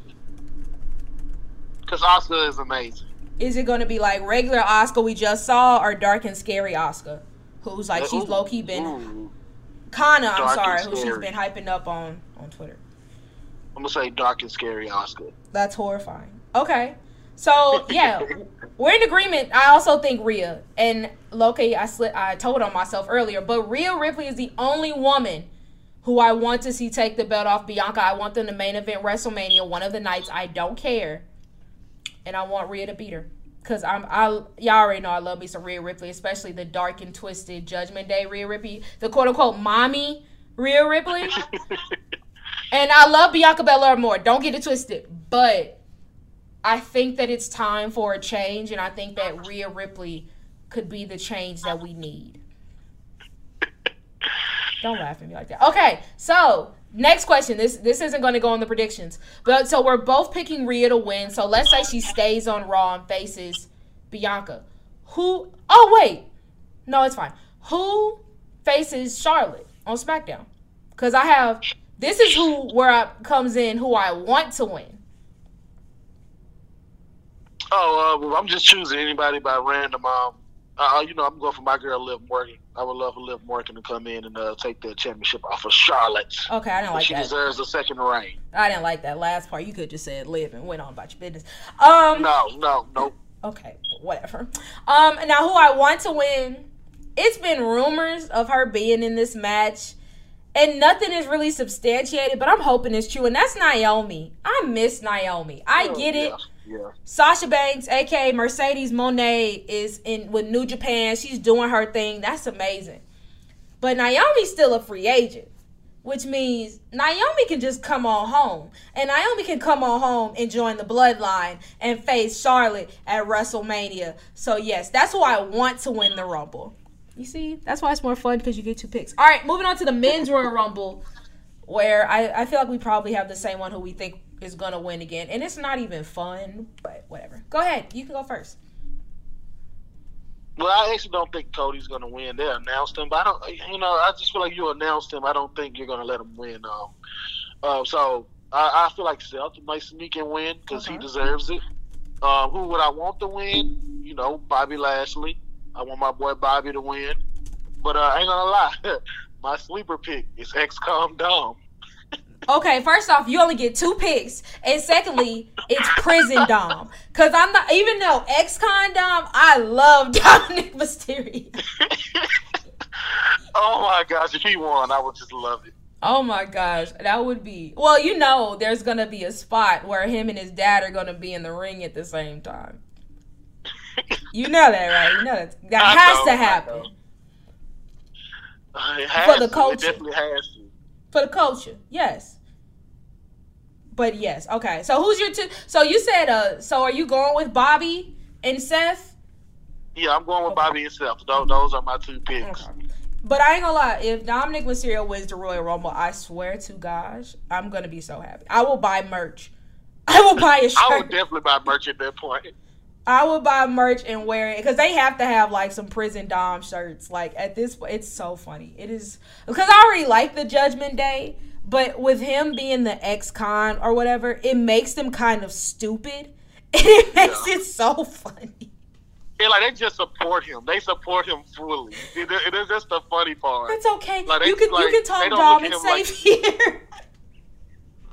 because Asuka is amazing. Is it gonna be like regular Asuka we just saw, or dark and scary Asuka, who's like she's low key been ooh. Kana? I'm dark sorry, who she's been hyping up on on Twitter. I'm gonna say dark and scary Asuka. That's horrifying. Okay. So yeah, we're in agreement. I also think Rhea and low key. I slit. I told on myself earlier, but Rhea Ripley is the only woman who I want to see take the belt off Bianca. I want them to main event WrestleMania one of the nights. I don't care, and I want Rhea to beat her because I'm. I y'all already know I love me some Rhea Ripley, especially the dark and twisted Judgment Day Rhea Ripley, the quote unquote mommy Rhea Ripley. and I love Bianca Belair more. Don't get it twisted, but I think that it's time for a change, and I think that Rhea Ripley could be the change that we need. Don't laugh at me like that. Okay, so next question. This this isn't going to go on the predictions, but so we're both picking Rhea to win. So let's say she stays on Raw and faces Bianca. Who? Oh wait, no, it's fine. Who faces Charlotte on SmackDown? Because I have this is who where I comes in who I want to win. Oh, uh, well, I'm just choosing anybody by random. Um, uh, you know, I'm going for my girl Liv Morgan. I would love for Liv Morgan to come in and uh, take the championship off of Charlotte. Okay, I didn't like she that. She deserves a second reign. I didn't like that last part. You could just said Liv and went on about your business. Um, no, no, no. Okay, whatever. Um, now who I want to win? It's been rumors of her being in this match, and nothing is really substantiated. But I'm hoping it's true, and that's Naomi. I miss Naomi. I oh, get it. Yeah yeah. Sasha Banks, aka Mercedes Moné, is in with New Japan. She's doing her thing. That's amazing. But Naomi's still a free agent, which means Naomi can just come on home. And Naomi can come on home and join the bloodline and face Charlotte at WrestleMania. So yes, that's who I want to win the Rumble. You see, that's why it's more fun because you get two picks. All right, moving on to the men's Royal Rumble, where I, I feel like we probably have the same one who we think is gonna win again, and it's not even fun. But whatever. Go ahead. You can go first. Well, I actually don't think Cody's going to win. They announced him, but I don't. You know, I just feel like you announced him. I don't think you're going to let him win. Um, uh, so I, I feel like Seth might sneak and win because Okay. he deserves it. Um, who would I want to win? You know, Bobby Lashley. I want my boy Bobby to win. But uh, I ain't gonna lie, my sleeper pick is ex-con Dom. Okay, first off, you only get two picks, and secondly, it's prison Dom. Cause I'm not even though ex-con Dom, I love Dominic Mysterio. Oh my gosh, if he won, I would just love it. Oh my gosh, that would be well. You know, there's gonna be a spot where him and his dad are gonna be in the ring at the same time. You know that, right? You know that that I has know, to happen know. Uh, it has the to. culture. It definitely has to. For the culture. Yes. But yes, okay. So who's your two? So you said, uh, so are you going with Bobby and Seth? Yeah, I'm going with Okay. Bobby and Seth. Those, those are my two picks. Okay. But I ain't gonna lie, if Dominic Mysterio wins the Royal Rumble, I swear to gosh, I'm gonna be so happy. I will buy merch. I will buy a shirt. would definitely buy merch at that point. I would buy merch and wear it because they have to have like some prison dom shirts. Like at this point, it's so funny. It is because I already like the Judgment Day, but with him being the ex-con or whatever, it makes them kind of stupid. It makes it so funny. Yeah, like they just support him. They support him fully. It, it is just the funny part. It's okay. Like, they- you can like, you can talk Dom and safe here.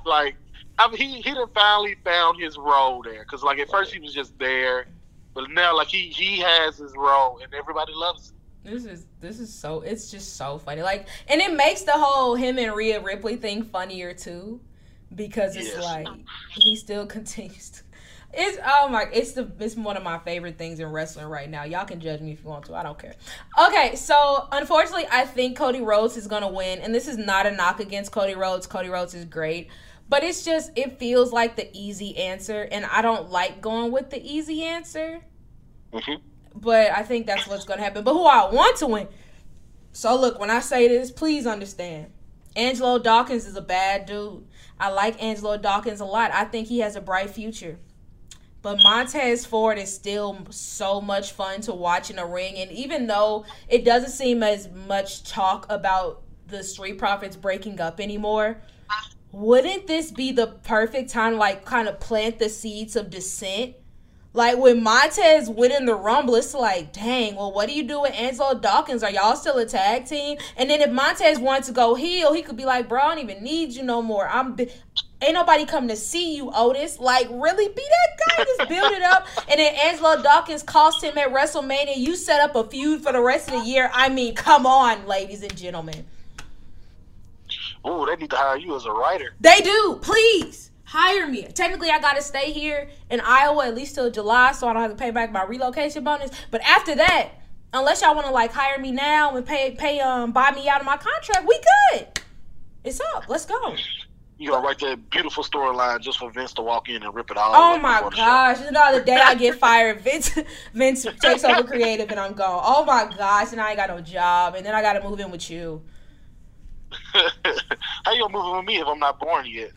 Like, I mean, he he done finally found his role there. Because like at first he was just there, but now like he he has his role and everybody loves him. This is this is so it's just so funny. Like and it makes the whole him and Rhea Ripley thing funnier too. Because it's Yes. like he still continues to it's oh my it's the it's one of my favorite things in wrestling right now. Y'all can judge me if you want to. I don't care. Okay, so unfortunately I think Cody Rhodes is gonna win, and this is not a knock against Cody Rhodes. Cody Rhodes is great. But it's just it feels like the easy answer, and I don't like going with the easy answer Mhm. but I think that's what's gonna happen. But who I want to win. So look, when I say this, please understand. Angelo Dawkins is a bad dude. I like Angelo Dawkins a lot. I think he has a bright future. But Montez Ford is still so much fun to watch in a ring. And even though it doesn't seem as much talk about the Street Profits breaking up anymore, wouldn't this be the perfect time like kind of plant the seeds of dissent? Like when Montez winning the Rumble, it's like, dang, well, what do you do with Angelo Dawkins? Are y'all still a tag team? And then if Montez wanted to go heel, he could be like, bro, I don't even need you no more. I'm ain't nobody coming to see you, Otis. Like, really be that guy. Just build it up. And then Angelo Dawkins cost him at WrestleMania. You set up a feud for the rest of the year. I mean, come on, ladies and gentlemen. Ooh, they need to hire you as a writer. They do. Please hire me. Technically, I got to stay here in Iowa at least till July, so I don't have to pay back my relocation bonus. But after that, unless y'all want to like hire me now and pay pay um buy me out of my contract, we good. It's up. Let's go. You gonna write that beautiful storyline just for Vince to walk in and rip it all. Oh my before the show. gosh! You know, the day I get fired, Vince Vince takes over creative, and I'm gone. Oh my gosh! And I ain't got no job, and then I got to move in with you. How you gonna move in with me if I'm not born yet?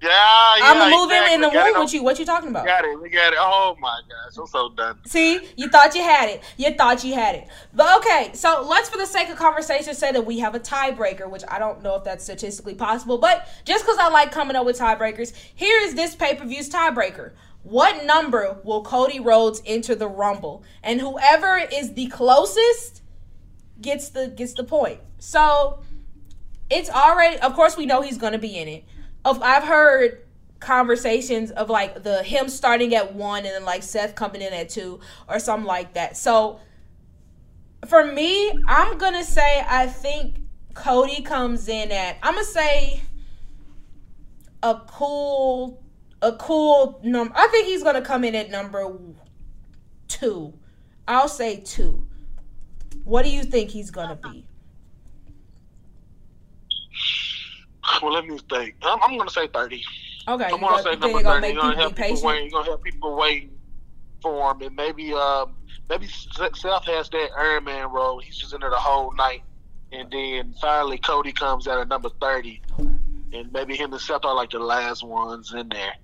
Yeah, yeah. I'm gonna move exactly. in the womb with you. What you talking about? Got it. We got it. Oh my gosh, I'm so done. See, you thought you had it. You thought you had it. But okay, so let's, for the sake of conversation, say that we have a tiebreaker, which I don't know if that's statistically possible. But just because I like coming up with tiebreakers, here is this pay per view's tiebreaker. What number will Cody Rhodes enter the Rumble? And whoever is the closest gets the gets the point. So it's already. Of course, we know he's to be in it. Of I've heard conversations of like the him starting at one and then like Seth coming in at two or something like that. So for me, I'm gonna say I think Cody comes in at I'm gonna say a cool a cool number. I think he's gonna come in at number two. I'll say two. What do you think he's gonna be? Well, let me think. I'm, I'm gonna say thirty. Okay, I'm gonna gonna, say number they're thirty. You're gonna people have people waiting. You're gonna have people waiting for him, and maybe um maybe Seth has that Iron Man role. He's just in there the whole night, and then finally Cody comes out at number thirty, and maybe him and Seth are like the last ones in there.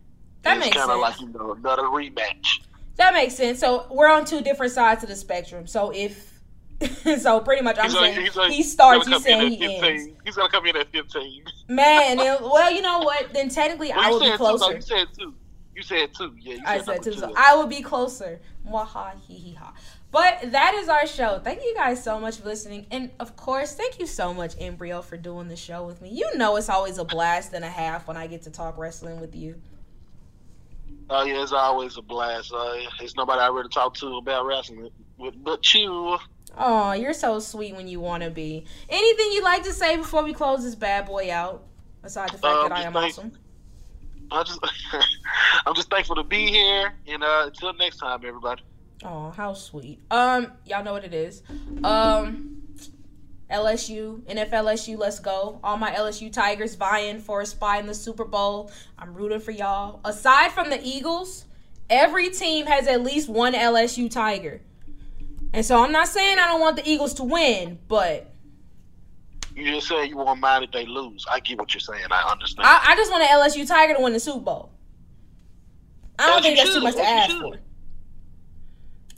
That And makes it's kind of sense. like you know another rematch. That makes sense. So we're on two different sides of the spectrum. So if so, pretty much, I'm He's saying like- like- he starts. He's saying he ends. He's gonna come in at 15. Man, then, well, you know what? Then technically, Well, I would be said two, closer. You said two. You said two. Yeah, you said I said number two, so. I would be closer. Mwaha hee hee ha. But that is our show. Thank you guys so much for listening, and of course, thank you so much, Embryo, for doing the show with me. You know, it's always a blast and a half when I get to talk wrestling with you. Oh yeah, it's always a blast. Uh, it's nobody I really talk to about wrestling with, but you. Oh, you're so sweet when you want to be. Anything you'd like to say before we close this bad boy out? Aside the fact Um, that I am just awesome. I just, I'm just thankful to be here, and uh, until next time, everybody. Oh, how sweet. Um, y'all know what it is. Um, LSU, NFLSU, let's go. All my LSU Tigers vying for a spot in the Super Bowl. I'm rooting for y'all. Aside from the Eagles, every team has at least one LSU Tiger. And so I'm not saying I don't want the Eagles to win, but You just say you won't mind if they lose. I get what you're saying. I understand. I, I just want an LSU Tiger to win the Super Bowl. I don't think that's too should, much to as ask you for.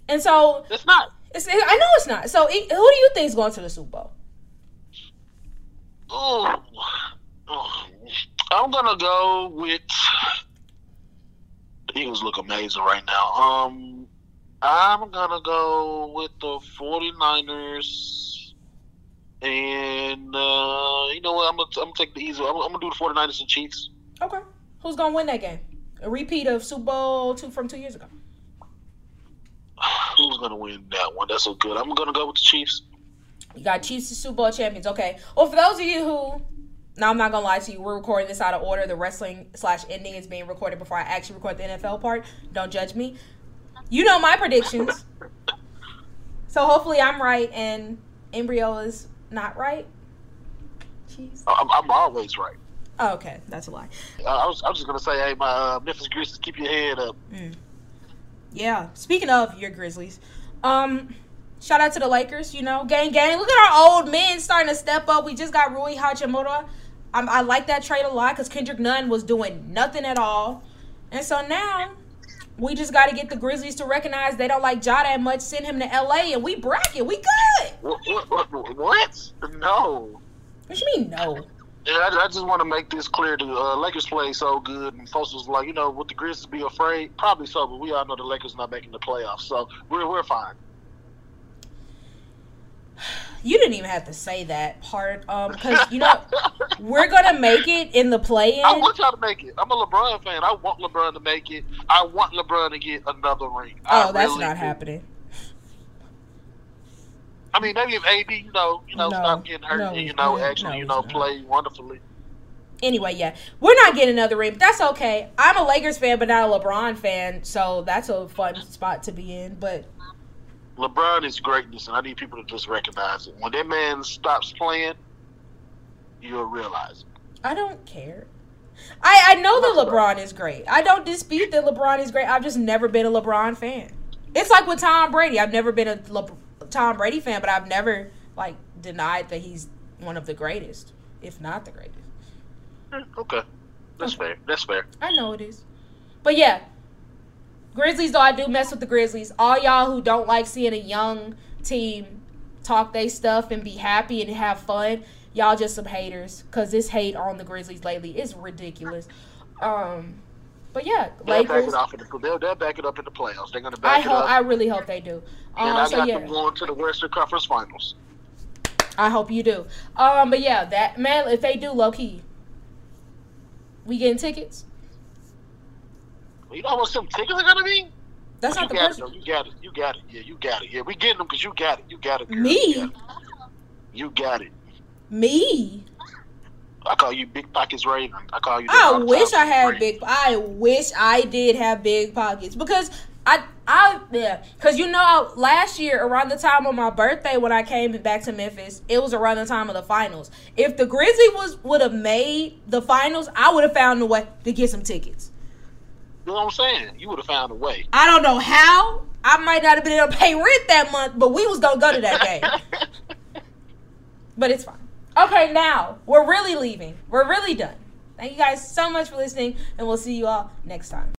And so it's not. it's, I know it's not. So it, who do you think is going to the Super Bowl? Oh, oh. I'm gonna go with the Eagles. Look amazing right now. Um, I'm gonna go with the 49ers. And uh, you know what? I'm gonna, I'm gonna take the easy. I'm, I'm gonna do the 49ers and Chiefs. Okay. Who's gonna win that game? A repeat of Super Bowl two from two years ago. Who's gonna win that one? That's so good. I'm gonna go with the Chiefs. You got Chiefs as Super Bowl champions. Okay. Well, for those of you who, now I'm not gonna lie to you, we're recording this out of order. The wrestling slash ending is being recorded before I actually record the NFL part. Don't judge me. You know my predictions. so hopefully I'm right and Embryo is not right. Jeez. I'm, I'm always right. Oh, okay, that's a lie. Uh, I was, I was just gonna say, hey, my uh, Memphis Grizzlies, keep your head up. Yeah. Speaking of your Grizzlies, um, shout out to the Lakers. You know, gang, gang. Look at our old men starting to step up. We just got Rui Hachimura. I'm, I like that trade a lot because Kendrick Nunn was doing nothing at all, and so now we just got to get the Grizzlies to recognize they don't like Ja that much. Send him to LA, and we bracket. We good. What? What? what, what? No. What you mean no? Yeah, I, I just want to make this clear. The uh, Lakers play so good, and folks was like, you know, would the Grizzlies be afraid? Probably so, but we all know the Lakers not making the playoffs, so we're we're fine. You didn't even have to say that part, um, because you know we're gonna make it in the play-in. I want y'all to make it. I'm a LeBron fan. I want LeBron to make it. I want LeBron to get another ring. I Oh, that's really not do. happening. I mean, maybe if AD, you know, you know, No, stop getting hurt, no, and you know, no, actually, you know, play wonderfully. Anyway, yeah, we're not getting another ring, but that's okay. I'm a Lakers fan, but not a LeBron fan, so that's a fun spot to be in. But LeBron is greatness, and I need people to just recognize it. When that man stops playing, you'll realize it. I don't care. I I know that LeBron is great. I don't dispute that LeBron is great. I've just never been a LeBron fan. It's like with Tom Brady. I've never been a Le- Tom Brady fan, but I've never like denied that he's one of the greatest, if not the greatest. Eh, Okay, that's fair. That's fair. I know it is. But yeah, Grizzlies though I do mess with the Grizzlies. All y'all who don't like seeing a young team talk they stuff and be happy and have fun, y'all just some haters. Cause this hate on the Grizzlies lately is ridiculous. Um, but yeah, They'll back Lakers. it off the, they'll, back it up in the playoffs. They're gonna I back it hope. up. I really hope they do. and Um, I so got yeah, them going to the Western Conference Finals. I hope you do. Um, but yeah, that man, if they do, low key, we getting tickets. You know how much them tickets are gonna be? That's not the got person. it. though. You got it. You got it. Yeah, you got it. Yeah, we getting them because you got it. You got it. Girl. Me? You got it. You got it. Me. I call you Big Pockets Raven. I call you. I wish. I had Raven. big. I wish I did have big pockets because I I yeah because you know last year around the time of my birthday when I came back to Memphis it was around the time of the finals. If the Grizzlies was would have made the finals, I would have found a way to get some tickets. You know what I'm saying? You would have found a way. I don't know how. I might not have been able to pay rent that month, but we was gonna go to that game. but it's fine. Okay, now we're really leaving. We're really done. Thank you guys so much for listening, and we'll see you all next time.